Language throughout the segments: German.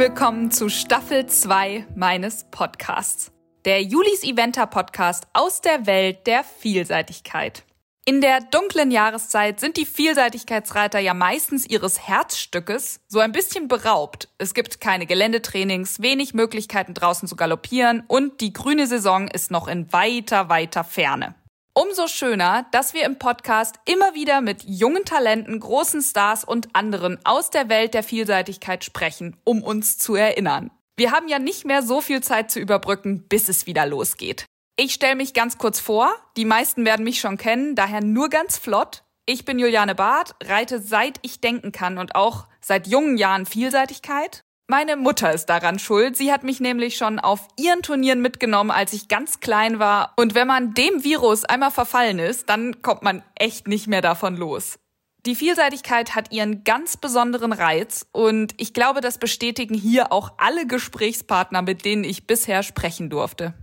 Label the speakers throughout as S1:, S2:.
S1: willkommen zu Staffel 2 meines Podcasts. Der Julis Eventer Podcast aus der Welt der Vielseitigkeit. In der dunklen Jahreszeit sind die Vielseitigkeitsreiter ja meistens ihres Herzstückes so ein bisschen beraubt. Es gibt keine Geländetrainings, wenig Möglichkeiten draußen zu galoppieren und die grüne Saison ist noch in weiter, weiter Ferne. Umso schöner, dass wir im Podcast immer wieder mit jungen Talenten, großen Stars und anderen aus der Welt der Vielseitigkeit sprechen, um uns zu erinnern. Wir haben ja nicht mehr so viel Zeit zu überbrücken, bis es wieder losgeht. Ich stelle mich ganz kurz vor. Die meisten werden mich schon kennen, daher nur ganz flott. Ich bin Juliane Barth, reite seit ich denken kann und auch seit jungen Jahren Vielseitigkeit. Meine Mutter ist daran schuld. Sie hat mich nämlich schon auf ihren Turnieren mitgenommen, als ich ganz klein war. Und wenn man dem Virus einmal verfallen ist, dann kommt man echt nicht mehr davon los. Die Vielseitigkeit hat ihren ganz besonderen Reiz und ich glaube, das bestätigen hier auch alle Gesprächspartner, mit denen ich bisher sprechen durfte.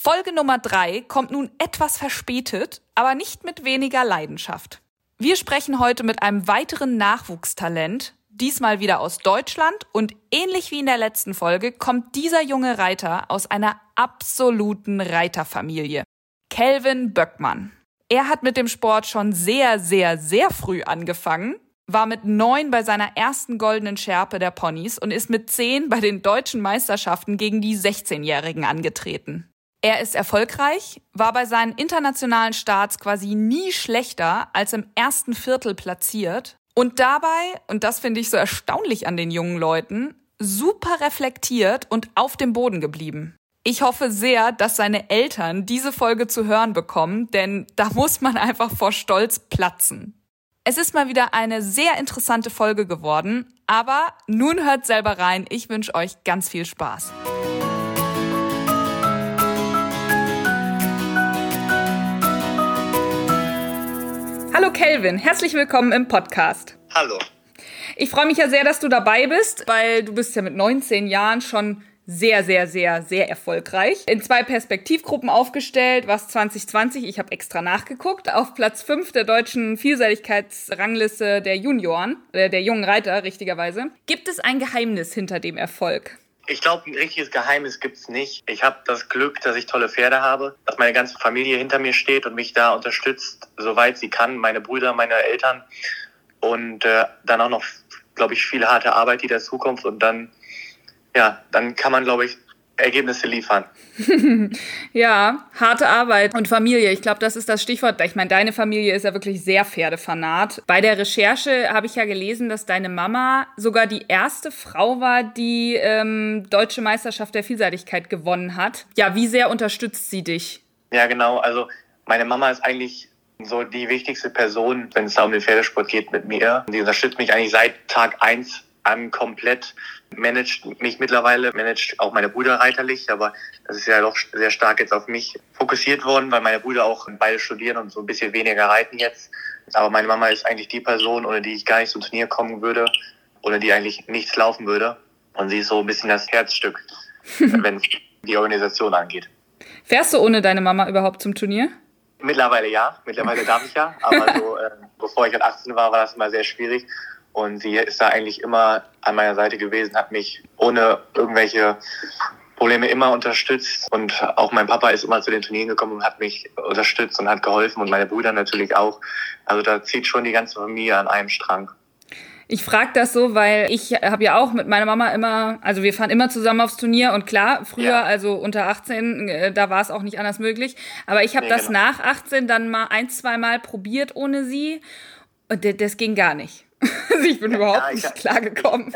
S1: Folge Nummer drei kommt nun etwas verspätet, aber nicht mit weniger Leidenschaft. Wir sprechen heute mit einem weiteren Nachwuchstalent, diesmal wieder aus Deutschland und ähnlich wie in der letzten Folge kommt dieser junge Reiter aus einer absoluten Reiterfamilie. Kelvin Böckmann. Er hat mit dem Sport schon sehr, sehr, sehr früh angefangen, war mit neun bei seiner ersten goldenen Schärpe der Ponys und ist mit zehn bei den deutschen Meisterschaften gegen die 16-Jährigen angetreten. Er ist erfolgreich, war bei seinen internationalen Starts quasi nie schlechter als im ersten Viertel platziert und dabei, und das finde ich so erstaunlich an den jungen Leuten, super reflektiert und auf dem Boden geblieben. Ich hoffe sehr, dass seine Eltern diese Folge zu hören bekommen, denn da muss man einfach vor Stolz platzen. Es ist mal wieder eine sehr interessante Folge geworden, aber nun hört selber rein. Ich wünsche euch ganz viel Spaß. Hallo Kelvin, herzlich willkommen im Podcast.
S2: Hallo.
S1: Ich freue mich ja sehr, dass du dabei bist, weil du bist ja mit 19 Jahren schon sehr, sehr, sehr, sehr erfolgreich. In zwei Perspektivgruppen aufgestellt, was 2020, ich habe extra nachgeguckt, auf Platz 5 der deutschen Vielseitigkeitsrangliste der Junioren, äh, der jungen Reiter, richtigerweise. Gibt es ein Geheimnis hinter dem Erfolg?
S2: Ich glaube, ein richtiges Geheimnis gibt's nicht. Ich habe das Glück, dass ich tolle Pferde habe, dass meine ganze Familie hinter mir steht und mich da unterstützt, soweit sie kann. Meine Brüder, meine Eltern und äh, dann auch noch, glaube ich, viel harte Arbeit, die dazukommt und dann, ja, dann kann man, glaube ich, Ergebnisse liefern.
S1: ja, harte Arbeit und Familie. Ich glaube, das ist das Stichwort. Ich meine, deine Familie ist ja wirklich sehr Pferdefanat. Bei der Recherche habe ich ja gelesen, dass deine Mama sogar die erste Frau war, die ähm, deutsche Meisterschaft der Vielseitigkeit gewonnen hat. Ja, wie sehr unterstützt sie dich?
S2: Ja, genau. Also meine Mama ist eigentlich so die wichtigste Person, wenn es da um den Pferdesport geht mit mir. Die unterstützt mich eigentlich seit Tag eins an komplett managt mich mittlerweile, managt auch meine Brüder reiterlich, aber das ist ja doch sehr stark jetzt auf mich fokussiert worden, weil meine Brüder auch beide studieren und so ein bisschen weniger reiten jetzt. Aber meine Mama ist eigentlich die Person, ohne die ich gar nicht zum Turnier kommen würde, ohne die eigentlich nichts laufen würde. Und sie ist so ein bisschen das Herzstück, wenn es die Organisation angeht.
S1: Fährst du ohne deine Mama überhaupt zum Turnier?
S2: Mittlerweile ja, mittlerweile darf ich ja, aber so, äh, bevor ich halt 18 war, war das immer sehr schwierig. Und sie ist da eigentlich immer an meiner Seite gewesen, hat mich ohne irgendwelche Probleme immer unterstützt. Und auch mein Papa ist immer zu den Turnieren gekommen und hat mich unterstützt und hat geholfen und meine Brüder natürlich auch. Also da zieht schon die ganze Familie an einem Strang.
S1: Ich frage das so, weil ich habe ja auch mit meiner Mama immer, also wir fahren immer zusammen aufs Turnier und klar, früher, ja. also unter 18, äh, da war es auch nicht anders möglich. Aber ich habe nee, das genau. nach 18 dann mal ein, zwei Mal probiert ohne sie und das ging gar nicht. Also ich bin überhaupt ja, nicht klargekommen.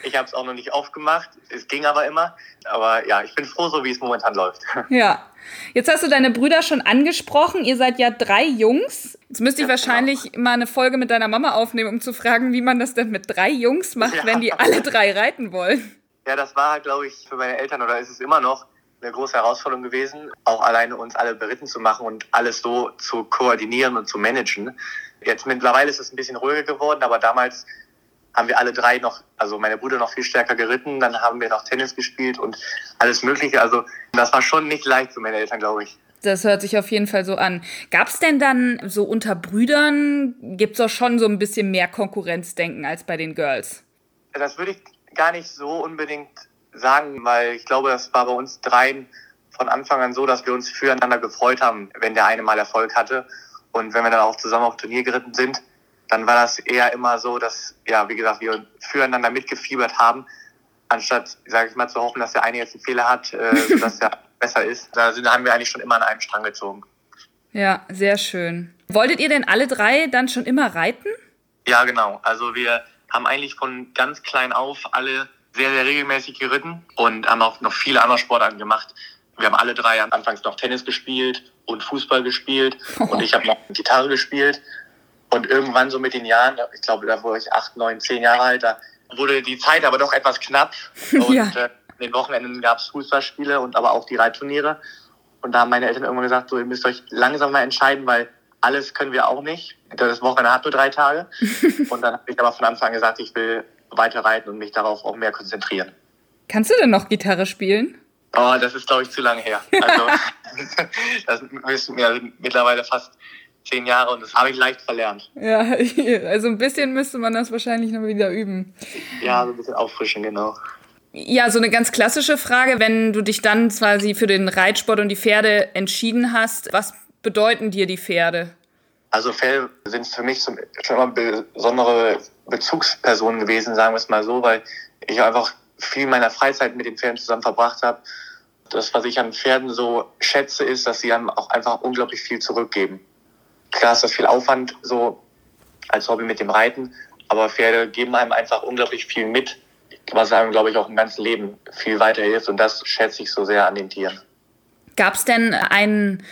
S2: Ich, ich habe es auch noch nicht aufgemacht. Es ging aber immer. Aber ja, ich bin froh, so wie es momentan läuft.
S1: Ja. Jetzt hast du deine Brüder schon angesprochen. Ihr seid ja drei Jungs. Jetzt müsste ich ja, wahrscheinlich genau. mal eine Folge mit deiner Mama aufnehmen, um zu fragen, wie man das denn mit drei Jungs macht, ja. wenn die alle drei reiten wollen.
S2: Ja, das war, glaube ich, für meine Eltern oder ist es immer noch eine große Herausforderung gewesen, auch alleine uns alle beritten zu machen und alles so zu koordinieren und zu managen. Jetzt mittlerweile ist es ein bisschen ruhiger geworden, aber damals haben wir alle drei noch, also meine Brüder noch viel stärker geritten, dann haben wir noch Tennis gespielt und alles Mögliche. Also das war schon nicht leicht für meine Eltern, glaube ich.
S1: Das hört sich auf jeden Fall so an. Gab es denn dann so unter Brüdern, gibt es auch schon so ein bisschen mehr Konkurrenzdenken als bei den Girls?
S2: Das würde ich gar nicht so unbedingt sagen, weil ich glaube, das war bei uns dreien von Anfang an so, dass wir uns füreinander gefreut haben, wenn der eine mal Erfolg hatte. Und wenn wir dann auch zusammen auf Turnier geritten sind, dann war das eher immer so, dass, ja, wie gesagt, wir füreinander mitgefiebert haben, anstatt, sage ich mal, zu hoffen, dass der eine jetzt einen Fehler hat, äh, sodass der besser ist. Da sind, haben wir eigentlich schon immer an einem Strang gezogen.
S1: Ja, sehr schön. Wolltet ihr denn alle drei dann schon immer reiten?
S2: Ja, genau. Also wir haben eigentlich von ganz klein auf alle sehr, sehr regelmäßig geritten und haben auch noch viele andere Sportarten gemacht. Wir haben alle drei anfangs noch Tennis gespielt und Fußball gespielt und ich habe noch Gitarre gespielt. Und irgendwann so mit den Jahren, ich glaube, da wurde ich acht, neun, zehn Jahre alt, da wurde die Zeit aber doch etwas knapp. Und ja. äh, in den Wochenenden gab es Fußballspiele und aber auch die Reitturniere. Und da haben meine Eltern irgendwann gesagt, so, ihr müsst euch langsam mal entscheiden, weil alles können wir auch nicht. Das Wochenende hat nur drei Tage. und dann habe ich aber von Anfang an gesagt, ich will weiter reiten und mich darauf auch mehr konzentrieren.
S1: Kannst du denn noch Gitarre spielen?
S2: Oh, das ist, glaube ich, zu lange her. Also, das müssen wir mittlerweile fast zehn Jahre und das habe ich leicht verlernt.
S1: Ja, also ein bisschen müsste man das wahrscheinlich noch wieder üben.
S2: Ja, so ein bisschen auffrischen, genau.
S1: Ja, so eine ganz klassische Frage, wenn du dich dann quasi für den Reitsport und die Pferde entschieden hast, was bedeuten dir die Pferde?
S2: Also Pferde sind für mich schon immer besondere Bezugspersonen gewesen, sagen wir es mal so, weil ich einfach viel meiner Freizeit mit den Pferden zusammen verbracht habe. Das, was ich an Pferden so schätze, ist, dass sie einem auch einfach unglaublich viel zurückgeben. Klar ist das viel Aufwand so als Hobby mit dem Reiten, aber Pferde geben einem einfach unglaublich viel mit, was einem, glaube ich, auch im ganzen Leben viel weiterhilft und das schätze ich so sehr an den Tieren.
S1: Gab es denn ein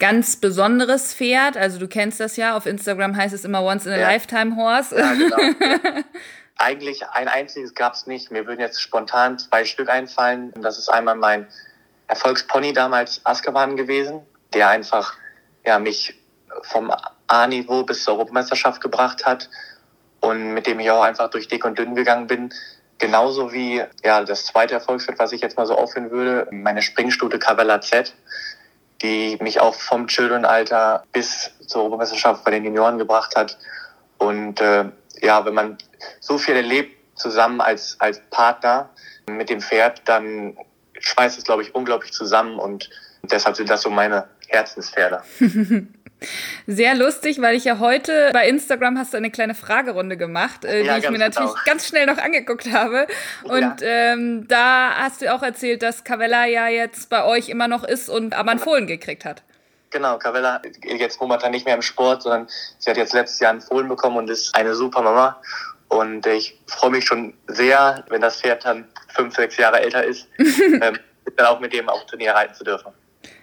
S1: ganz besonderes Pferd? Also du kennst das ja, auf Instagram heißt es immer Once in a ja. Lifetime Horse. Ja, genau.
S2: Eigentlich ein einziges gab es nicht. Mir würden jetzt spontan zwei Stück einfallen. Das ist einmal mein Erfolgspony damals Azkaban gewesen, der einfach ja, mich vom A-Niveau bis zur Europameisterschaft gebracht hat und mit dem ich auch einfach durch dick und dünn gegangen bin. Genauso wie ja das zweite Erfolgsschritt, was ich jetzt mal so aufführen würde, meine Springstute Cavella Z, die mich auch vom Children-Alter bis zur Europameisterschaft bei den Junioren gebracht hat. Und äh, ja, wenn man so viel erlebt zusammen als, als Partner mit dem Pferd, dann schweißt es, glaube ich, unglaublich zusammen und deshalb sind das so meine Herzenspferde.
S1: Sehr lustig, weil ich ja heute bei Instagram hast du eine kleine Fragerunde gemacht, äh, ja, die ich mir natürlich genau. ganz schnell noch angeguckt habe. Und ja. ähm, da hast du auch erzählt, dass Cavella ja jetzt bei euch immer noch ist und aber einen Fohlen gekriegt hat.
S2: Genau, Cavella jetzt momentan nicht mehr im Sport, sondern sie hat jetzt letztes Jahr einen Fohlen bekommen und ist eine super Mama. Und ich freue mich schon sehr, wenn das Pferd dann fünf, sechs Jahre älter ist, ähm, dann auch mit dem auf Turnier reiten zu dürfen.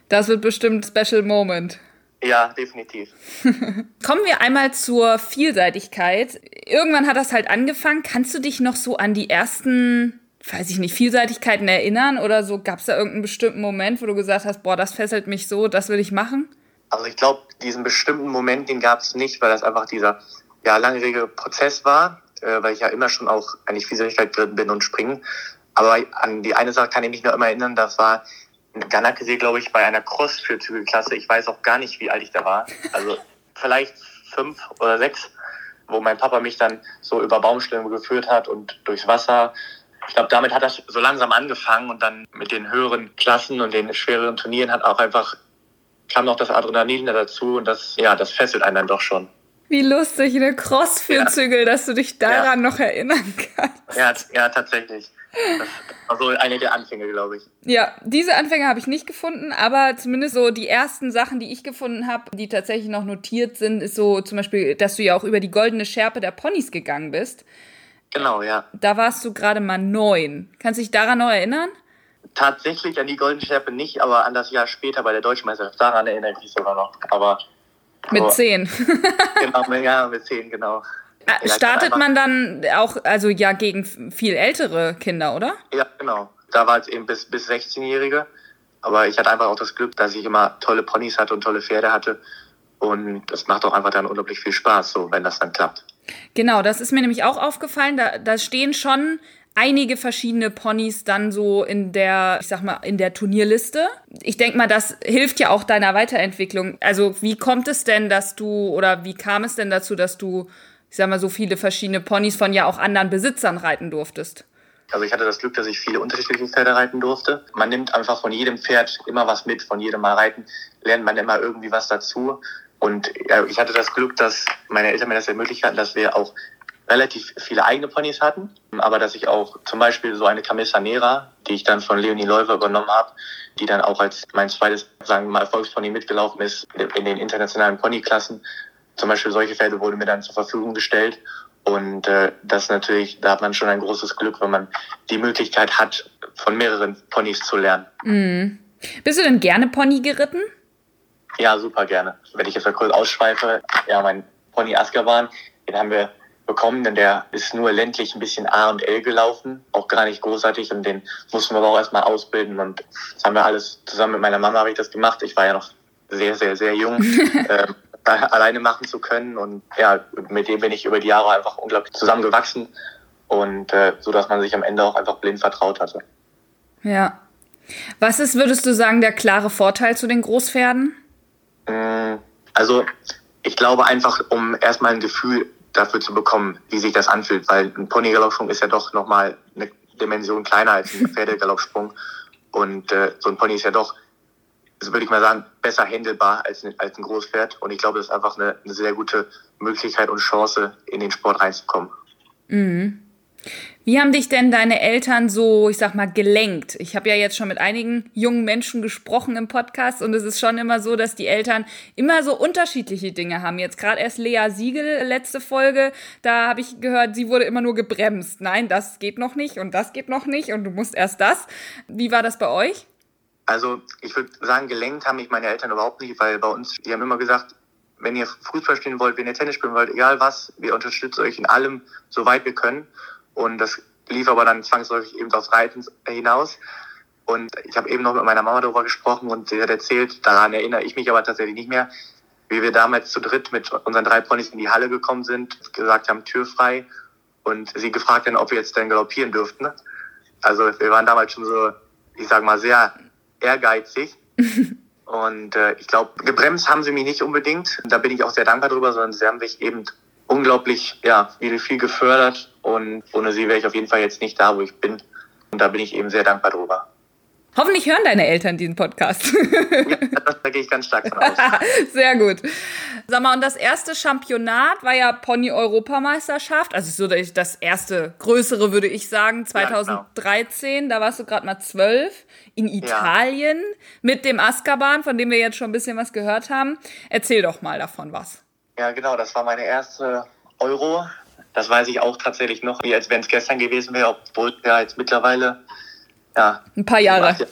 S1: Das wird bestimmt ein Special Moment.
S2: Ja, definitiv.
S1: Kommen wir einmal zur Vielseitigkeit. Irgendwann hat das halt angefangen. Kannst du dich noch so an die ersten, weiß ich nicht, Vielseitigkeiten erinnern? Oder so gab es da irgendeinen bestimmten Moment, wo du gesagt hast, boah, das fesselt mich so, das will ich machen?
S2: Also ich glaube, diesen bestimmten Moment, den gab es nicht, weil das einfach dieser ja, langjährige Prozess war, äh, weil ich ja immer schon auch eigentlich Vielseitigkeit drin bin und springen. Aber an die eine Sache kann ich mich nur immer erinnern, das war Ganakesee, glaube ich, bei einer Cross-Vierzügelklasse. Ich weiß auch gar nicht, wie alt ich da war. Also vielleicht fünf oder sechs, wo mein Papa mich dann so über Baumstämme geführt hat und durchs Wasser. Ich glaube, damit hat das so langsam angefangen und dann mit den höheren Klassen und den schwereren Turnieren hat auch einfach kam noch das Adrenalin dazu und das, ja, das fesselt einen dann doch schon.
S1: Wie lustig, eine Cross-Vierzügel, ja. dass du dich daran ja. noch erinnern kannst.
S2: Ja, ja, tatsächlich. Das war so eine der Anfänge, glaube ich.
S1: Ja, diese Anfänge habe ich nicht gefunden, aber zumindest so die ersten Sachen, die ich gefunden habe, die tatsächlich noch notiert sind, ist so zum Beispiel, dass du ja auch über die goldene Schärpe der Ponys gegangen bist.
S2: Genau, ja.
S1: Da warst du gerade mal neun. Kannst du dich daran noch erinnern?
S2: Tatsächlich an die goldene Schärpe nicht, aber an das Jahr später bei der Deutschen Meisterschaft. Daran erinnere ich mich sogar noch. Aber
S1: mit oh. zehn.
S2: genau, ja, mit zehn, genau.
S1: Ah, startet man dann auch, also ja, gegen viel ältere Kinder, oder?
S2: Ja, genau. Da war es eben bis, bis 16-Jährige. Aber ich hatte einfach auch das Glück, dass ich immer tolle Ponys hatte und tolle Pferde hatte. Und das macht auch einfach dann unglaublich viel Spaß, so wenn das dann klappt.
S1: Genau, das ist mir nämlich auch aufgefallen. Da, da stehen schon einige verschiedene Ponys dann so in der, ich sag mal, in der Turnierliste. Ich denke mal, das hilft ja auch deiner Weiterentwicklung. Also wie kommt es denn, dass du oder wie kam es denn dazu, dass du, ich sag mal, so viele verschiedene Ponys von ja auch anderen Besitzern reiten durftest?
S2: Also ich hatte das Glück, dass ich viele unterschiedliche Pferde reiten durfte. Man nimmt einfach von jedem Pferd immer was mit, von jedem Mal reiten lernt man immer irgendwie was dazu. Und ich hatte das Glück, dass meine Eltern mir das ermöglicht hatten, dass wir auch relativ viele eigene Ponys hatten, aber dass ich auch zum Beispiel so eine Camisa Nera, die ich dann von Leonie Läufer übernommen habe, die dann auch als mein zweites, sagen wir mal, Erfolgspony mitgelaufen ist in den internationalen Ponyklassen. Zum Beispiel solche Pferde wurden mir dann zur Verfügung gestellt. Und äh, das natürlich, da hat man schon ein großes Glück, wenn man die Möglichkeit hat, von mehreren Ponys zu lernen.
S1: Mhm. Bist du denn gerne Pony geritten?
S2: Ja, super gerne. Wenn ich jetzt mal kurz ausschweife, ja, mein Pony Azkaban, den haben wir bekommen, denn der ist nur ländlich ein bisschen A und L gelaufen, auch gar nicht großartig und den mussten wir aber auch erstmal ausbilden und das haben wir alles zusammen mit meiner Mama habe ich das gemacht. Ich war ja noch sehr, sehr, sehr jung, äh, alleine machen zu können und ja, mit dem bin ich über die Jahre einfach unglaublich zusammengewachsen und äh, so, dass man sich am Ende auch einfach blind vertraut hatte.
S1: Ja. Was ist, würdest du sagen, der klare Vorteil zu den Großpferden?
S2: Mm, also ich glaube einfach, um erstmal ein Gefühl dafür zu bekommen, wie sich das anfühlt, weil ein Ponygaloppsprung ist ja doch nochmal eine Dimension kleiner als ein Pferdegaloppsprung und äh, so ein Pony ist ja doch, so würde ich mal sagen, besser handelbar als ein, als ein Großpferd und ich glaube, das ist einfach eine, eine sehr gute Möglichkeit und Chance, in den Sport reinzukommen.
S1: Mhm. Wie haben dich denn deine Eltern so, ich sag mal, gelenkt? Ich habe ja jetzt schon mit einigen jungen Menschen gesprochen im Podcast und es ist schon immer so, dass die Eltern immer so unterschiedliche Dinge haben. Jetzt gerade erst Lea Siegel, letzte Folge, da habe ich gehört, sie wurde immer nur gebremst. Nein, das geht noch nicht und das geht noch nicht und du musst erst das. Wie war das bei euch?
S2: Also ich würde sagen, gelenkt haben mich meine Eltern überhaupt nicht, weil bei uns, die haben immer gesagt, wenn ihr Fußball spielen wollt, wenn ihr Tennis spielen wollt, egal was, wir unterstützen euch in allem, soweit wir können. Und das lief aber dann zwangsläufig eben aufs Reiten hinaus. Und ich habe eben noch mit meiner Mama darüber gesprochen und sie hat erzählt, daran erinnere ich mich aber tatsächlich nicht mehr, wie wir damals zu dritt mit unseren drei Ponys in die Halle gekommen sind, gesagt haben, Tür frei und sie gefragt haben, ob wir jetzt denn galoppieren dürften. Also wir waren damals schon so, ich sag mal, sehr ehrgeizig. und äh, ich glaube, gebremst haben sie mich nicht unbedingt. Da bin ich auch sehr dankbar drüber, sondern sie haben mich eben unglaublich, ja, viel, viel gefördert und ohne sie wäre ich auf jeden Fall jetzt nicht da, wo ich bin. Und da bin ich eben sehr dankbar drüber.
S1: Hoffentlich hören deine Eltern diesen Podcast.
S2: ja, da gehe ich ganz stark von aus.
S1: Sehr gut. Sag mal, und das erste Championat war ja Pony-Europameisterschaft. Also so das erste größere, würde ich sagen, 2013. Ja, genau. Da warst du gerade mal zwölf in Italien ja. mit dem Azkaban, von dem wir jetzt schon ein bisschen was gehört haben. Erzähl doch mal davon was.
S2: Ja, genau, das war meine erste Euro. Das weiß ich auch tatsächlich noch, wie als wenn es gestern gewesen wäre, obwohl ja jetzt mittlerweile ja
S1: ein paar Jahre.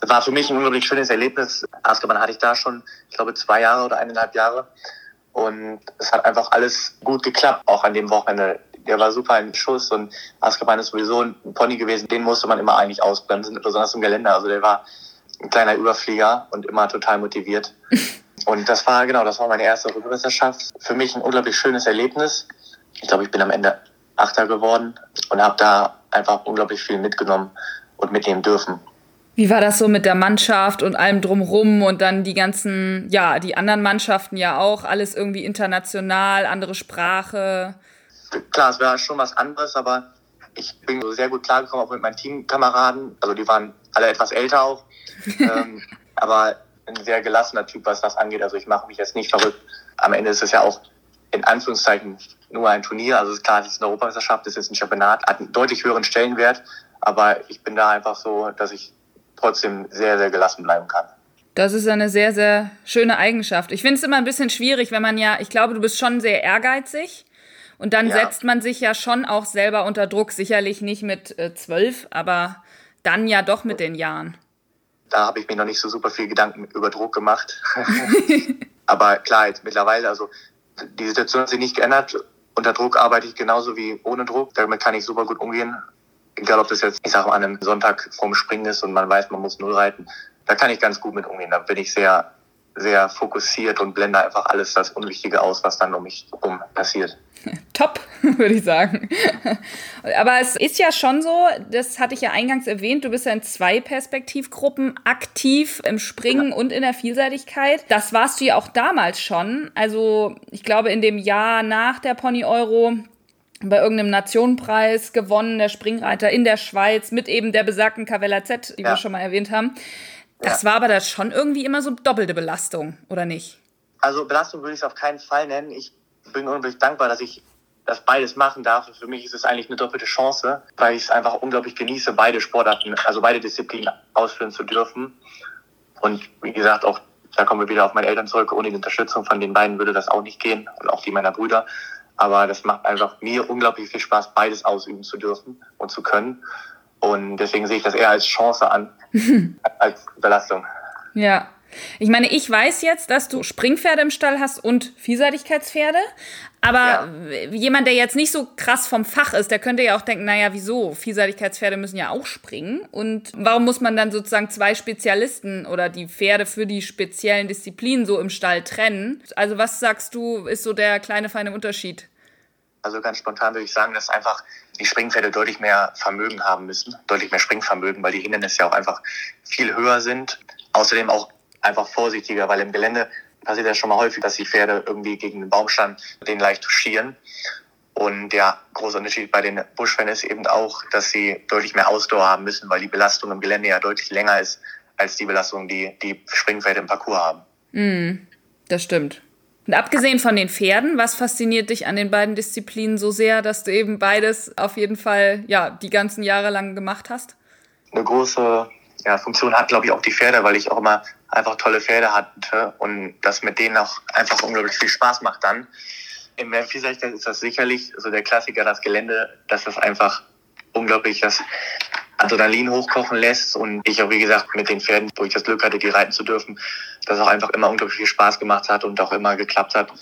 S2: Das war für mich ein unglaublich schönes Erlebnis. Azkaban hatte ich da schon, ich glaube, zwei Jahre oder eineinhalb Jahre. Und es hat einfach alles gut geklappt, auch an dem Wochenende. Der war super ein Schuss und Azkaban ist sowieso ein Pony gewesen, den musste man immer eigentlich ausbremsen, besonders im Geländer. Also der war ein kleiner Überflieger und immer total motiviert. Und das war, genau, das war meine erste Europameisterschaft. Für mich ein unglaublich schönes Erlebnis. Ich glaube, ich bin am Ende Achter geworden und habe da einfach unglaublich viel mitgenommen und mitnehmen dürfen.
S1: Wie war das so mit der Mannschaft und allem drumrum und dann die ganzen, ja, die anderen Mannschaften ja auch, alles irgendwie international, andere Sprache?
S2: Klar, es war schon was anderes, aber ich bin so sehr gut klargekommen, auch mit meinen Teamkameraden. Also die waren alle etwas älter auch. ähm, aber ein sehr gelassener Typ, was das angeht. Also ich mache mich jetzt nicht verrückt. Am Ende ist es ja auch in Anführungszeichen nur ein Turnier. Also klar, es ist eine Europameisterschaft, es ist ein Championat, hat einen deutlich höheren Stellenwert. Aber ich bin da einfach so, dass ich trotzdem sehr, sehr gelassen bleiben kann.
S1: Das ist eine sehr, sehr schöne Eigenschaft. Ich finde es immer ein bisschen schwierig, wenn man ja, ich glaube, du bist schon sehr ehrgeizig. Und dann ja. setzt man sich ja schon auch selber unter Druck. Sicherlich nicht mit äh, zwölf, aber dann ja doch mit den Jahren
S2: da habe ich mir noch nicht so super viel Gedanken über Druck gemacht. Aber klar, jetzt mittlerweile, also die Situation hat sich nicht geändert. Unter Druck arbeite ich genauso wie ohne Druck. Damit kann ich super gut umgehen. Egal, ob das jetzt, ich sage mal, an einem Sonntag vorm Springen ist und man weiß, man muss null reiten. Da kann ich ganz gut mit umgehen. Da bin ich sehr, sehr fokussiert und blende einfach alles das Unwichtige aus, was dann um mich herum passiert.
S1: Top, würde ich sagen. Aber es ist ja schon so, das hatte ich ja eingangs erwähnt, du bist ja in zwei Perspektivgruppen aktiv im Springen und in der Vielseitigkeit. Das warst du ja auch damals schon. Also ich glaube, in dem Jahr nach der Pony Euro bei irgendeinem Nationenpreis gewonnen, der Springreiter in der Schweiz mit eben der besagten Cavella Z, die ja. wir schon mal erwähnt haben. Das ja. war aber das schon irgendwie immer so doppelte Belastung, oder nicht?
S2: Also Belastung würde ich es auf keinen Fall nennen. Ich bin unglaublich dankbar, dass ich das beides machen darf. Für mich ist es eigentlich eine doppelte Chance, weil ich es einfach unglaublich genieße, beide Sportarten, also beide Disziplinen ausführen zu dürfen. Und wie gesagt, auch da kommen wir wieder auf meine Eltern zurück. Ohne die Unterstützung von den beiden würde das auch nicht gehen und auch die meiner Brüder. Aber das macht einfach mir unglaublich viel Spaß, beides ausüben zu dürfen und zu können. Und deswegen sehe ich das eher als Chance an, als Belastung.
S1: Ja. Ich meine, ich weiß jetzt, dass du Springpferde im Stall hast und Vielseitigkeitspferde. Aber ja. jemand, der jetzt nicht so krass vom Fach ist, der könnte ja auch denken, naja, wieso? Vielseitigkeitspferde müssen ja auch springen. Und warum muss man dann sozusagen zwei Spezialisten oder die Pferde für die speziellen Disziplinen so im Stall trennen? Also was sagst du, ist so der kleine feine Unterschied?
S2: Also ganz spontan würde ich sagen, dass einfach die Springpferde deutlich mehr Vermögen haben müssen, deutlich mehr Springvermögen, weil die Hindernisse ja auch einfach viel höher sind. Außerdem auch einfach vorsichtiger, weil im Gelände passiert ja schon mal häufig, dass die Pferde irgendwie gegen den Baumstamm den leicht touchieren. Und der große Unterschied bei den Buschpferden ist eben auch, dass sie deutlich mehr Ausdauer haben müssen, weil die Belastung im Gelände ja deutlich länger ist als die Belastung, die die Springpferde im Parcours haben.
S1: Mm, das stimmt. Und abgesehen von den Pferden, was fasziniert dich an den beiden Disziplinen so sehr, dass du eben beides auf jeden Fall ja die ganzen Jahre lang gemacht hast?
S2: Eine große ja, Funktion hat, glaube ich, auch die Pferde, weil ich auch immer einfach tolle Pferde hatte und das mit denen auch einfach unglaublich viel Spaß macht dann. Im Vielseitigkeit ist das sicherlich so der Klassiker, das Gelände, dass das einfach unglaublich das Adrenalin hochkochen lässt und ich auch, wie gesagt, mit den Pferden, wo ich das Glück hatte, die reiten zu dürfen, das auch einfach immer unglaublich viel Spaß gemacht hat und auch immer geklappt hat,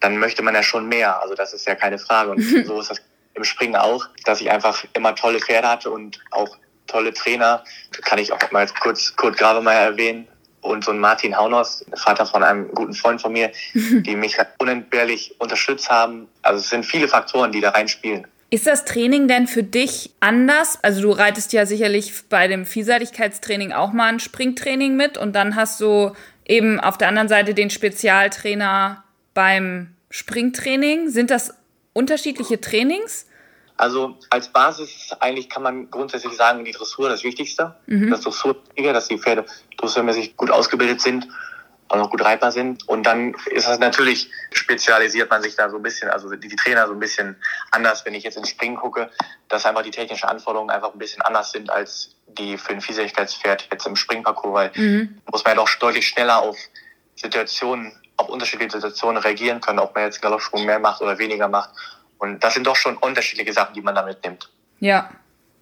S2: dann möchte man ja schon mehr. Also das ist ja keine Frage. Und so ist das im Springen auch, dass ich einfach immer tolle Pferde hatte und auch tolle Trainer. Kann ich auch mal kurz Kurt Gravemeyer erwähnen, und so ein Martin Haunos, Vater von einem guten Freund von mir, die mich unentbehrlich unterstützt haben. Also es sind viele Faktoren, die da reinspielen.
S1: Ist das Training denn für dich anders? Also du reitest ja sicherlich bei dem Vielseitigkeitstraining auch mal ein Springtraining mit und dann hast du eben auf der anderen Seite den Spezialtrainer beim Springtraining. Sind das unterschiedliche Trainings?
S2: Also als Basis eigentlich kann man grundsätzlich sagen, die Dressur das Wichtigste. Mhm. Das Dressur, dass die Pferde dressurmäßig gut ausgebildet sind auch gut reitbar sind. Und dann ist das natürlich, spezialisiert man sich da so ein bisschen, also die, die Trainer so ein bisschen anders, wenn ich jetzt ins Springen gucke, dass einfach die technischen Anforderungen einfach ein bisschen anders sind als die für ein Vielseitigkeitspferd jetzt im Springparcours, weil mhm. muss man ja doch deutlich schneller auf Situationen, auf unterschiedliche Situationen reagieren können, ob man jetzt Galoppsprung mehr macht oder weniger macht. Und das sind doch schon unterschiedliche Sachen, die man da mitnimmt.
S1: Ja.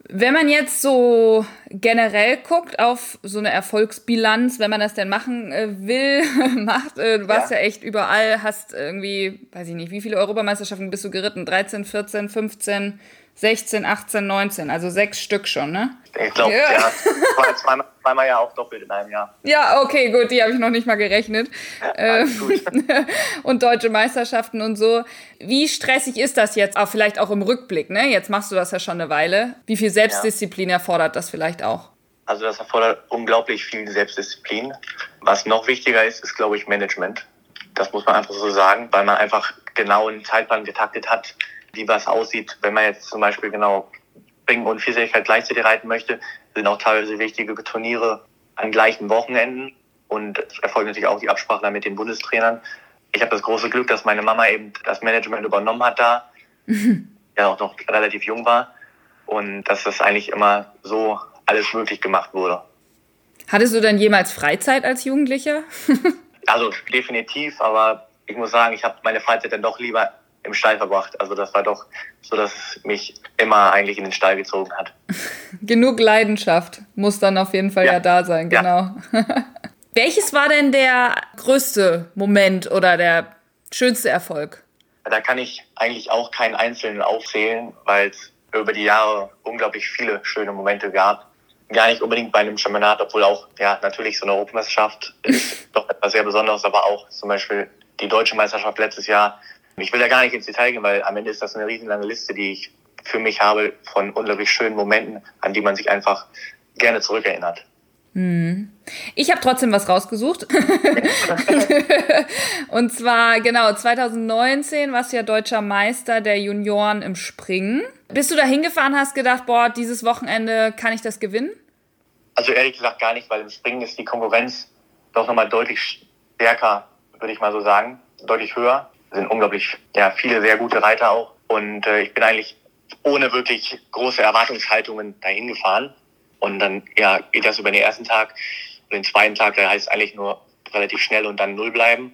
S1: Wenn man jetzt so generell guckt auf so eine Erfolgsbilanz, wenn man das denn machen äh, will, macht, äh, du warst ja. ja echt überall, hast irgendwie, weiß ich nicht, wie viele Europameisterschaften bist du geritten? 13, 14, 15, 16, 18, 19, also sechs Stück schon, ne?
S2: Ich glaube, ja. ja. Zweimal, zweimal ja auch doppelt in einem Jahr.
S1: Ja, okay, gut, die habe ich noch nicht mal gerechnet. Ja, ähm, und deutsche Meisterschaften und so. Wie stressig ist das jetzt, auch vielleicht auch im Rückblick, ne? Jetzt machst du das ja schon eine Weile. Wie viel Selbstdisziplin ja. erfordert das vielleicht auch?
S2: Also das erfordert unglaublich viel Selbstdisziplin. Was noch wichtiger ist, ist, glaube ich, Management. Das muss man einfach so sagen, weil man einfach genau einen Zeitplan getaktet hat, wie was aussieht, wenn man jetzt zum Beispiel genau Springen und Vielseitigkeit gleichzeitig reiten möchte, sind auch teilweise wichtige Turniere an gleichen Wochenenden und es erfolgt natürlich auch die Absprache mit den Bundestrainern. Ich habe das große Glück, dass meine Mama eben das Management übernommen hat da, ja auch noch relativ jung war und dass das eigentlich immer so alles möglich gemacht wurde.
S1: Hattest du denn jemals Freizeit als Jugendlicher?
S2: also definitiv, aber ich muss sagen, ich habe meine Freizeit dann doch lieber im Stall verbracht. Also das war doch so, dass es mich immer eigentlich in den Stall gezogen hat.
S1: Genug Leidenschaft muss dann auf jeden Fall ja, ja da sein, genau. Ja. Welches war denn der größte Moment oder der schönste Erfolg?
S2: Da kann ich eigentlich auch keinen einzelnen aufzählen, weil es über die Jahre unglaublich viele schöne Momente gab. Gar nicht unbedingt bei einem Championat, obwohl auch, ja, natürlich so eine Europameisterschaft ist doch etwas sehr Besonderes, aber auch zum Beispiel die deutsche Meisterschaft letztes Jahr ich will da gar nicht ins Detail gehen, weil am Ende ist das eine riesenlange Liste, die ich für mich habe von unglaublich schönen Momenten, an die man sich einfach gerne zurückerinnert.
S1: Hm. Ich habe trotzdem was rausgesucht. und zwar, genau, 2019 warst du ja deutscher Meister der Junioren im Springen. Bist du da hingefahren, hast gedacht, boah, dieses Wochenende kann ich das gewinnen?
S2: Also ehrlich gesagt gar nicht, weil im Springen ist die Konkurrenz doch nochmal deutlich stärker, würde ich mal so sagen. Deutlich höher. Sind unglaublich, ja, viele sehr gute Reiter auch. Und äh, ich bin eigentlich ohne wirklich große Erwartungshaltungen dahin gefahren. Und dann ja, geht das über den ersten Tag. Und den zweiten Tag, da heißt es eigentlich nur relativ schnell und dann null bleiben.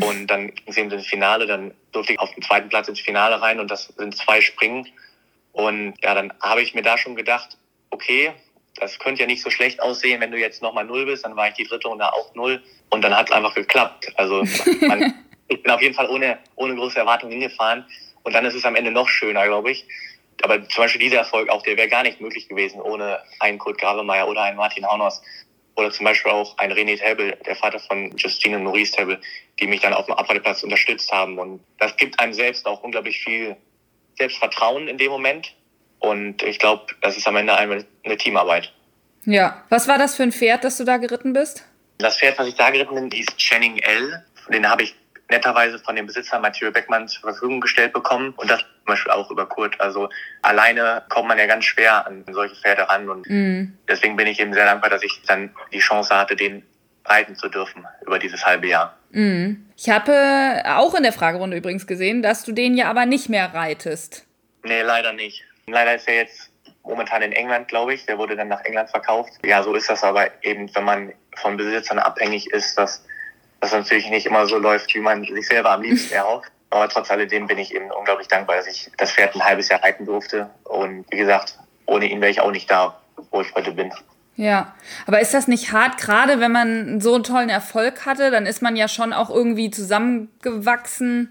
S2: Und dann es eben ins Finale. Dann durfte ich auf den zweiten Platz ins Finale rein und das sind zwei Springen. Und ja, dann habe ich mir da schon gedacht, okay, das könnte ja nicht so schlecht aussehen, wenn du jetzt nochmal null bist. Dann war ich die dritte Runde auch null. Und dann hat es einfach geklappt. Also man, ich bin auf jeden Fall ohne, ohne große Erwartungen hingefahren. Und dann ist es am Ende noch schöner, glaube ich, aber zum Beispiel dieser Erfolg auch, der wäre gar nicht möglich gewesen ohne einen Kurt Gravemeyer oder einen Martin Haunos oder zum Beispiel auch ein René Tebel, der Vater von Justine und Maurice Tebel, die mich dann auf dem Abreiteplatz unterstützt haben. Und das gibt einem selbst auch unglaublich viel Selbstvertrauen in dem Moment. Und ich glaube, das ist am Ende eine, eine Teamarbeit.
S1: Ja. Was war das für ein Pferd, das du da geritten bist?
S2: Das Pferd, was ich da geritten bin, hieß Channing L. Den habe ich netterweise von dem Besitzer Mathieu Beckmann zur Verfügung gestellt bekommen. Und das zum Beispiel auch über Kurt. Also alleine kommt man ja ganz schwer an solche Pferde ran. Und mm. deswegen bin ich eben sehr dankbar, dass ich dann die Chance hatte, den reiten zu dürfen über dieses halbe Jahr.
S1: Mm. Ich habe auch in der Fragerunde übrigens gesehen, dass du den ja aber nicht mehr reitest.
S2: Nee, leider nicht. Leider ist er jetzt momentan in England, glaube ich. Der wurde dann nach England verkauft. Ja, so ist das aber eben, wenn man von Besitzern abhängig ist, dass das natürlich nicht immer so läuft, wie man sich selber am liebsten erhofft. Aber trotz alledem bin ich eben unglaublich dankbar, dass ich das Pferd ein halbes Jahr reiten durfte. Und wie gesagt, ohne ihn wäre ich auch nicht da, wo ich heute bin.
S1: Ja, aber ist das nicht hart, gerade wenn man so einen tollen Erfolg hatte, dann ist man ja schon auch irgendwie zusammengewachsen,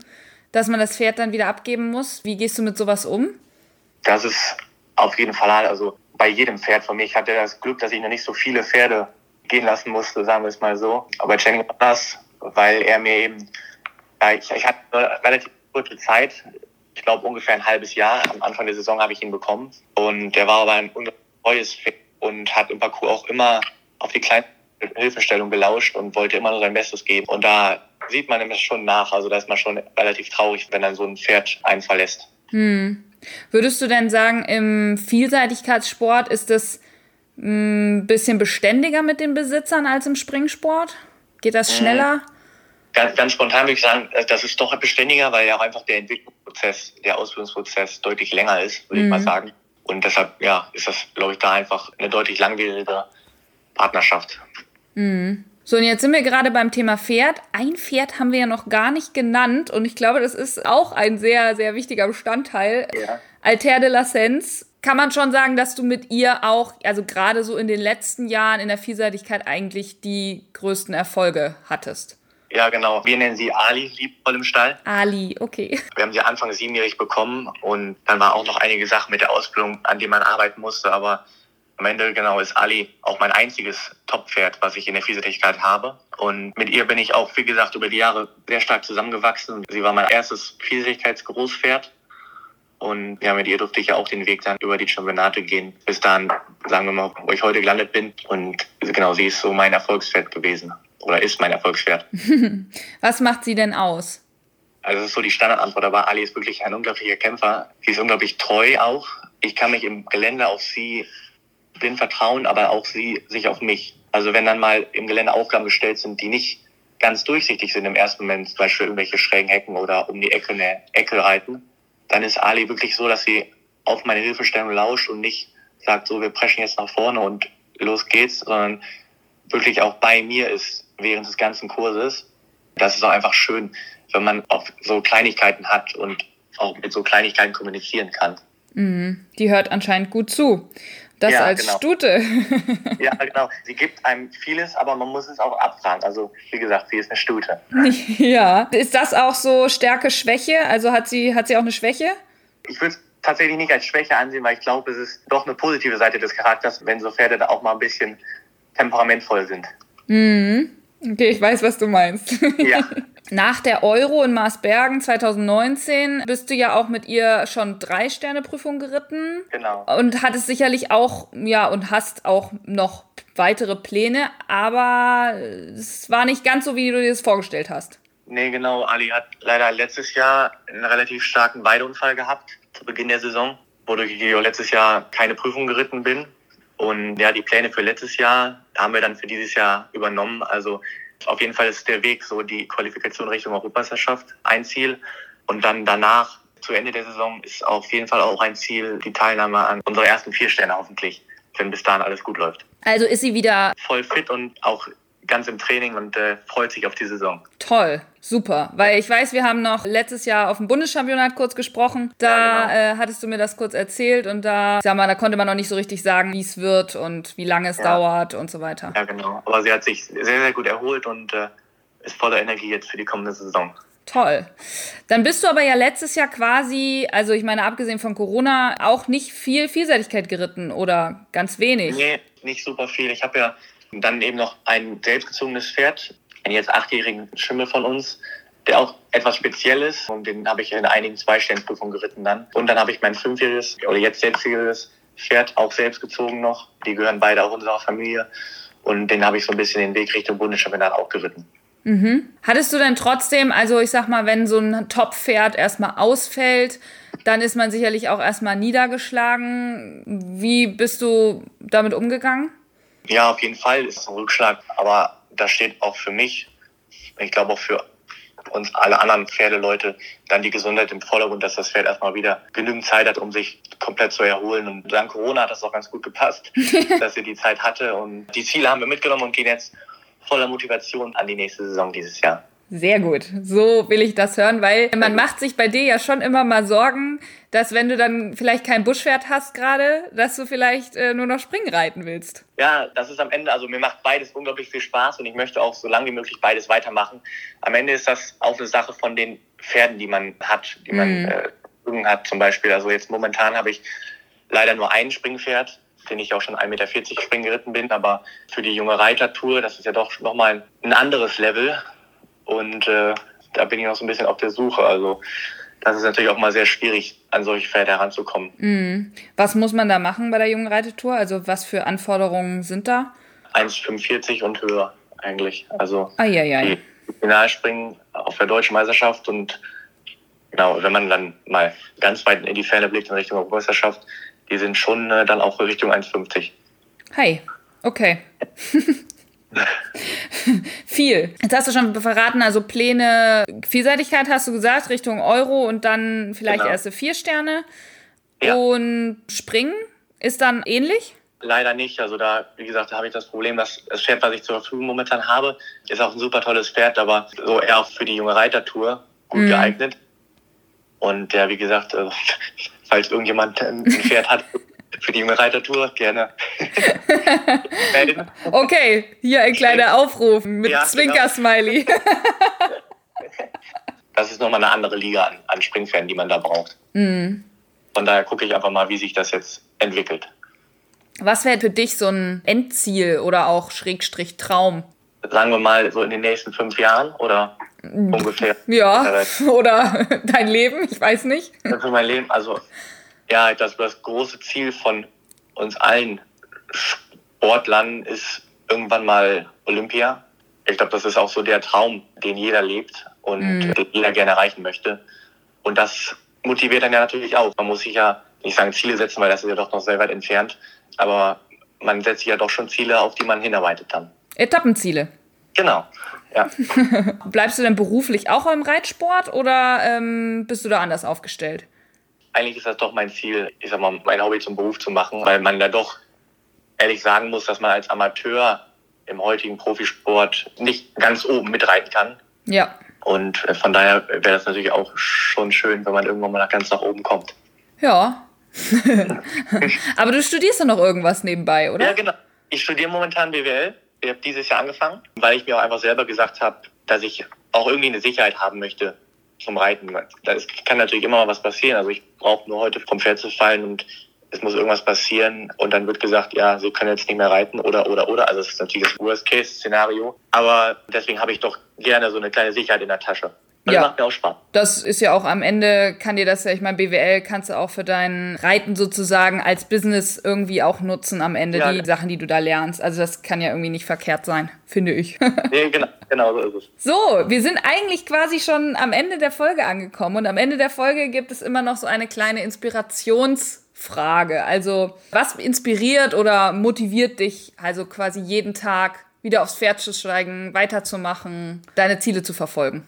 S1: dass man das Pferd dann wieder abgeben muss. Wie gehst du mit sowas um?
S2: Das ist auf jeden Fall hart. Also bei jedem Pferd von mir. Ich hatte das Glück, dass ich noch nicht so viele Pferde gehen lassen musste, sagen wir es mal so. Aber war das, weil er mir eben, ja, ich, ich hatte eine relativ kurze Zeit, ich glaube ungefähr ein halbes Jahr. Am Anfang der Saison habe ich ihn bekommen. Und der war aber ein neues Fit und hat im Parcours auch immer auf die kleinen Hilfestellung gelauscht und wollte immer nur sein Bestes geben. Und da sieht man nämlich schon nach. Also da ist man schon relativ traurig, wenn dann so ein Pferd einen verlässt.
S1: Hm. Würdest du denn sagen, im Vielseitigkeitssport ist es ein bisschen beständiger mit den Besitzern als im Springsport? Geht das mhm. schneller?
S2: Ganz, ganz spontan würde ich sagen, das ist doch beständiger, weil ja auch einfach der Entwicklungsprozess, der Ausbildungsprozess deutlich länger ist, würde mhm. ich mal mhm. sagen. Und deshalb, ja, ist das, glaube ich, da einfach eine deutlich langwierige Partnerschaft.
S1: Mhm. So, und jetzt sind wir gerade beim Thema Pferd. Ein Pferd haben wir ja noch gar nicht genannt und ich glaube, das ist auch ein sehr, sehr wichtiger Bestandteil. Ja. Alter de la Sens. Kann man schon sagen, dass du mit ihr auch, also gerade so in den letzten Jahren in der Vielseitigkeit eigentlich die größten Erfolge hattest?
S2: Ja, genau. Wir nennen sie Ali, liebevoll im Stall.
S1: Ali, okay.
S2: Wir haben sie Anfang siebenjährig bekommen und dann war auch noch einige Sachen mit der Ausbildung, an denen man arbeiten musste, aber am Ende genau ist Ali auch mein einziges Top-Pferd, was ich in der Vielseitigkeit habe. Und mit ihr bin ich auch, wie gesagt, über die Jahre sehr stark zusammengewachsen. Sie war mein erstes Vielseitigkeitsgroßpferd. Und ja, mit ihr durfte ich ja auch den Weg dann über die Championate gehen, bis dann, sagen wir mal, wo ich heute gelandet bin. Und genau, sie ist so mein Erfolgspferd gewesen. Oder ist mein Erfolgspferd.
S1: Was macht sie denn aus?
S2: Also das ist so die Standardantwort, aber Ali ist wirklich ein unglaublicher Kämpfer. Sie ist unglaublich treu auch. Ich kann mich im Gelände auf sie blind vertrauen, aber auch sie sich auf mich. Also wenn dann mal im Gelände Aufgaben gestellt sind, die nicht ganz durchsichtig sind im ersten Moment, zum Beispiel irgendwelche schrägen Hecken oder um die Ecke eine Ecke reiten, dann ist Ali wirklich so, dass sie auf meine Hilfestellung lauscht und nicht sagt, so wir preschen jetzt nach vorne und los geht's, sondern wirklich auch bei mir ist während des ganzen Kurses. Das ist auch einfach schön, wenn man auch so Kleinigkeiten hat und auch mit so Kleinigkeiten kommunizieren kann.
S1: Mhm. Die hört anscheinend gut zu. Das ja, als genau. Stute.
S2: ja, genau. Sie gibt einem vieles, aber man muss es auch abfragen. Also, wie gesagt, sie ist eine Stute.
S1: Ja. Ist das auch so Stärke, Schwäche? Also hat sie, hat sie auch eine Schwäche?
S2: Ich würde es tatsächlich nicht als Schwäche ansehen, weil ich glaube, es ist doch eine positive Seite des Charakters, wenn so Pferde da auch mal ein bisschen temperamentvoll sind.
S1: Mhm. Okay, ich weiß, was du meinst.
S2: ja.
S1: Nach der Euro in Marsbergen 2019 bist du ja auch mit ihr schon drei Sterne Prüfung geritten.
S2: Genau.
S1: Und hattest sicherlich auch, ja, und hast auch noch weitere Pläne, aber es war nicht ganz so, wie du dir das vorgestellt hast.
S2: Nee, genau. Ali hat leider letztes Jahr einen relativ starken Weideunfall gehabt zu Beginn der Saison, wodurch ich letztes Jahr keine Prüfung geritten bin. Und ja, die Pläne für letztes Jahr haben wir dann für dieses Jahr übernommen. Also auf jeden Fall ist der Weg so die Qualifikation Richtung Europameisterschaft ein Ziel. Und dann danach, zu Ende der Saison, ist auf jeden Fall auch ein Ziel die Teilnahme an unsere ersten vier Sterne hoffentlich, wenn bis dahin alles gut läuft.
S1: Also ist sie wieder
S2: voll fit und auch ganz im Training und äh, freut sich auf die Saison.
S1: Toll, super. Weil ich weiß, wir haben noch letztes Jahr auf dem Bundeschampionat kurz gesprochen. Da ja, genau. äh, hattest du mir das kurz erzählt und da, sag mal, da konnte man noch nicht so richtig sagen, wie es wird und wie lange es ja. dauert und so weiter.
S2: Ja, genau. Aber sie hat sich sehr, sehr gut erholt und äh, ist voller Energie jetzt für die kommende Saison.
S1: Toll. Dann bist du aber ja letztes Jahr quasi, also ich meine, abgesehen von Corona, auch nicht viel Vielseitigkeit geritten oder ganz wenig.
S2: Nee, nicht super viel. Ich habe ja und dann eben noch ein selbstgezogenes Pferd, einen jetzt achtjährigen Schimmel von uns, der auch etwas speziell ist. Und den habe ich in einigen Zweisternprüfungen geritten dann. Und dann habe ich mein fünfjähriges oder jetzt sechsjähriges Pferd auch selbst gezogen noch. Die gehören beide auch unserer Familie. Und den habe ich so ein bisschen den Weg Richtung Bundeschampionat auch geritten.
S1: Mhm. Hattest du denn trotzdem, also ich sag mal, wenn so ein Top-Pferd erstmal ausfällt, dann ist man sicherlich auch erstmal niedergeschlagen. Wie bist du damit umgegangen?
S2: Ja, auf jeden Fall ist es ein Rückschlag, aber da steht auch für mich, ich glaube auch für uns alle anderen Pferdeleute dann die Gesundheit im Vordergrund, dass das Pferd erstmal wieder genügend Zeit hat, um sich komplett zu erholen. Und dank Corona hat das auch ganz gut gepasst, dass sie die Zeit hatte. Und die Ziele haben wir mitgenommen und gehen jetzt voller Motivation an die nächste Saison dieses Jahr.
S1: Sehr gut. So will ich das hören, weil man macht sich bei dir ja schon immer mal Sorgen, dass wenn du dann vielleicht kein Buschpferd hast gerade, dass du vielleicht äh, nur noch Springen reiten willst.
S2: Ja, das ist am Ende, also mir macht beides unglaublich viel Spaß und ich möchte auch so lange wie möglich beides weitermachen. Am Ende ist das auch eine Sache von den Pferden, die man hat, die man mhm. äh, hat zum Beispiel. Also jetzt momentan habe ich leider nur ein Springpferd, den ich auch schon 1,40 Meter springen geritten bin, aber für die junge Reitertour, das ist ja doch nochmal ein anderes Level und äh, da bin ich noch so ein bisschen auf der Suche. Also das ist natürlich auch mal sehr schwierig, an solche Pferde heranzukommen.
S1: Mhm. Was muss man da machen bei der jungen Reitetour? Also was für Anforderungen sind da?
S2: 1,45 und höher eigentlich. Also
S1: Eieiei.
S2: die Finalspringen auf der deutschen Meisterschaft und genau, wenn man dann mal ganz weit in die Ferne blickt in Richtung Meisterschaft, die sind schon äh, dann auch Richtung 1,50.
S1: Hi, okay. Viel. Jetzt hast du schon verraten, also Pläne, Vielseitigkeit hast du gesagt, Richtung Euro und dann vielleicht genau. erste vier Sterne. Ja. Und Springen ist dann ähnlich?
S2: Leider nicht. Also da, wie gesagt, da habe ich das Problem, dass das Pferd, was ich zur Verfügung momentan habe, ist auch ein super tolles Pferd, aber so eher auch für die junge Reitertour gut mhm. geeignet. Und ja, wie gesagt, äh, falls irgendjemand ein Pferd hat, für die junge Reitertour gerne
S1: Okay, hier ein kleiner Aufruf mit ja, genau. Zwinker-Smiley. Genau.
S2: das ist nochmal eine andere Liga an, an Springpferden, die man da braucht. Mhm. Von daher gucke ich einfach mal, wie sich das jetzt entwickelt.
S1: Was wäre für dich so ein Endziel oder auch Schrägstrich Traum?
S2: Sagen wir mal so in den nächsten fünf Jahren oder ungefähr?
S1: Ja, oder dein Leben, ich weiß nicht.
S2: Für mein Leben, also ja, das, das große Ziel von uns allen Sportlern ist irgendwann mal Olympia. Ich glaube, das ist auch so der Traum, den jeder lebt und mhm. den jeder gerne erreichen möchte. Und das motiviert dann ja natürlich auch. Man muss sich ja nicht sagen Ziele setzen, weil das ist ja doch noch sehr weit entfernt. Aber man setzt sich ja doch schon Ziele, auf die man hinarbeitet dann.
S1: Etappenziele.
S2: Genau, ja.
S1: Bleibst du denn beruflich auch im Reitsport oder ähm, bist du da anders aufgestellt?
S2: Eigentlich ist das doch mein Ziel, ich sag mal, mein Hobby zum Beruf zu machen, weil man da doch ehrlich sagen muss, dass man als Amateur im heutigen Profisport nicht ganz oben mitreiten kann.
S1: Ja.
S2: Und von daher wäre das natürlich auch schon schön, wenn man irgendwann mal ganz nach oben kommt.
S1: Ja. Aber du studierst ja noch irgendwas nebenbei, oder?
S2: Ja, genau. Ich studiere momentan BWL. Ich habe dieses Jahr angefangen, weil ich mir auch einfach selber gesagt habe, dass ich auch irgendwie eine Sicherheit haben möchte zum Reiten. Da kann natürlich immer mal was passieren. Also ich brauche nur heute vom Pferd zu fallen und es muss irgendwas passieren und dann wird gesagt, ja, sie können jetzt nicht mehr reiten oder, oder, oder. Also das ist natürlich das Worst-Case-Szenario. Aber deswegen habe ich doch gerne so eine kleine Sicherheit in der Tasche. Und ja. Das macht mir auch Spaß.
S1: Das ist ja auch am Ende, kann dir das ja, ich meine, BWL kannst du auch für dein Reiten sozusagen als Business irgendwie auch nutzen am Ende, ja, die ja. Sachen, die du da lernst. Also das kann ja irgendwie nicht verkehrt sein, finde ich.
S2: nee, genau, genau so ist es.
S1: So, wir sind eigentlich quasi schon am Ende der Folge angekommen und am Ende der Folge gibt es immer noch so eine kleine Inspirationsfrage. Also, was inspiriert oder motiviert dich also quasi jeden Tag wieder aufs Pferd zu steigen, weiterzumachen, deine Ziele zu verfolgen?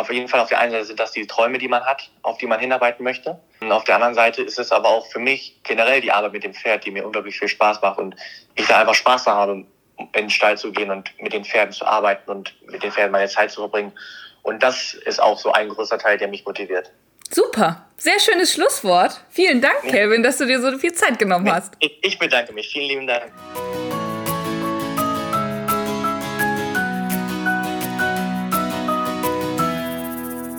S2: Auf jeden Fall auf der einen Seite sind das die Träume, die man hat, auf die man hinarbeiten möchte. Und auf der anderen Seite ist es aber auch für mich generell die Arbeit mit dem Pferd, die mir unglaublich viel Spaß macht und ich da einfach Spaß habe, in den Stall zu gehen und mit den Pferden zu arbeiten und mit den Pferden meine Zeit zu verbringen. Und das ist auch so ein großer Teil, der mich motiviert.
S1: Super, sehr schönes Schlusswort. Vielen Dank, Kelvin, dass du dir so viel Zeit genommen hast.
S2: Ich, ich bedanke mich. Vielen lieben Dank.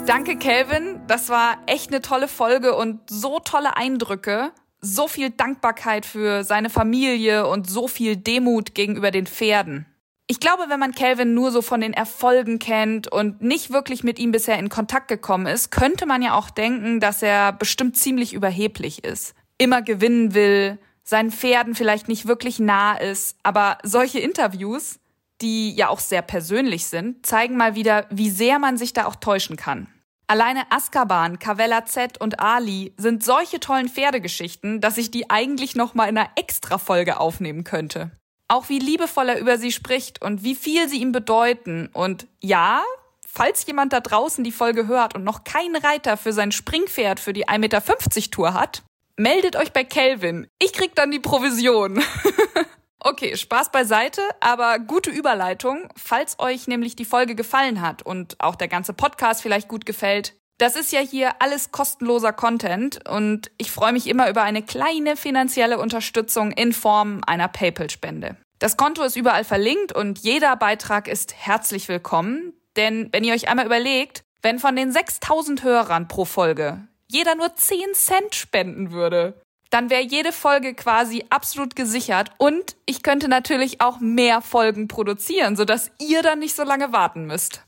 S1: Danke, Kelvin. Das war echt eine tolle Folge und so tolle Eindrücke. So viel Dankbarkeit für seine Familie und so viel Demut gegenüber den Pferden. Ich glaube, wenn man Kelvin nur so von den Erfolgen kennt und nicht wirklich mit ihm bisher in Kontakt gekommen ist, könnte man ja auch denken, dass er bestimmt ziemlich überheblich ist. Immer gewinnen will, seinen Pferden vielleicht nicht wirklich nah ist, aber solche Interviews, die ja auch sehr persönlich sind, zeigen mal wieder, wie sehr man sich da auch täuschen kann. Alleine Azkaban, Cavella Z und Ali sind solche tollen Pferdegeschichten, dass ich die eigentlich noch mal in einer Extra-Folge aufnehmen könnte. Auch wie liebevoll er über sie spricht und wie viel sie ihm bedeuten. Und ja, falls jemand da draußen die Folge hört und noch keinen Reiter für sein Springpferd für die 1,50 Meter Tour hat, meldet euch bei Kelvin. Ich krieg dann die Provision. Okay, Spaß beiseite, aber gute Überleitung, falls euch nämlich die Folge gefallen hat und auch der ganze Podcast vielleicht gut gefällt. Das ist ja hier alles kostenloser Content und ich freue mich immer über eine kleine finanzielle Unterstützung in Form einer PayPal-Spende. Das Konto ist überall verlinkt und jeder Beitrag ist herzlich willkommen, denn wenn ihr euch einmal überlegt, wenn von den 6000 Hörern pro Folge jeder nur 10 Cent spenden würde, dann wäre jede Folge quasi absolut gesichert und ich könnte natürlich auch mehr Folgen produzieren, sodass ihr dann nicht so lange warten müsst.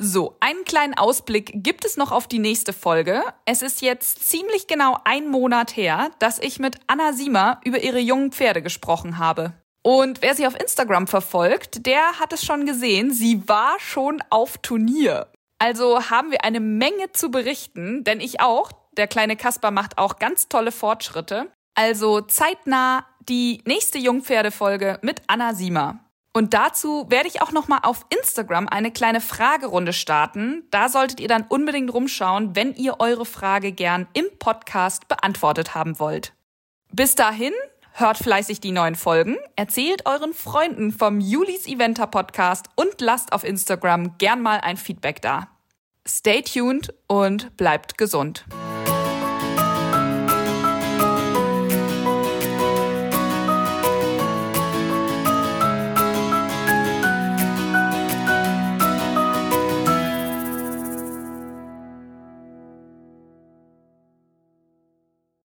S1: So, einen kleinen Ausblick gibt es noch auf die nächste Folge. Es ist jetzt ziemlich genau ein Monat her, dass ich mit Anna Siemer über ihre jungen Pferde gesprochen habe. Und wer sie auf Instagram verfolgt, der hat es schon gesehen, sie war schon auf Turnier. Also haben wir eine Menge zu berichten, denn ich auch, der kleine Kasper macht auch ganz tolle Fortschritte. Also zeitnah die nächste Jungpferdefolge mit Anna Siemer. Und dazu werde ich auch noch mal auf Instagram eine kleine Fragerunde starten. Da solltet ihr dann unbedingt rumschauen, wenn ihr eure Frage gern im Podcast beantwortet haben wollt. Bis dahin, hört fleißig die neuen Folgen, erzählt euren Freunden vom Julis Eventer Podcast und lasst auf Instagram gern mal ein Feedback da. Stay tuned und bleibt gesund.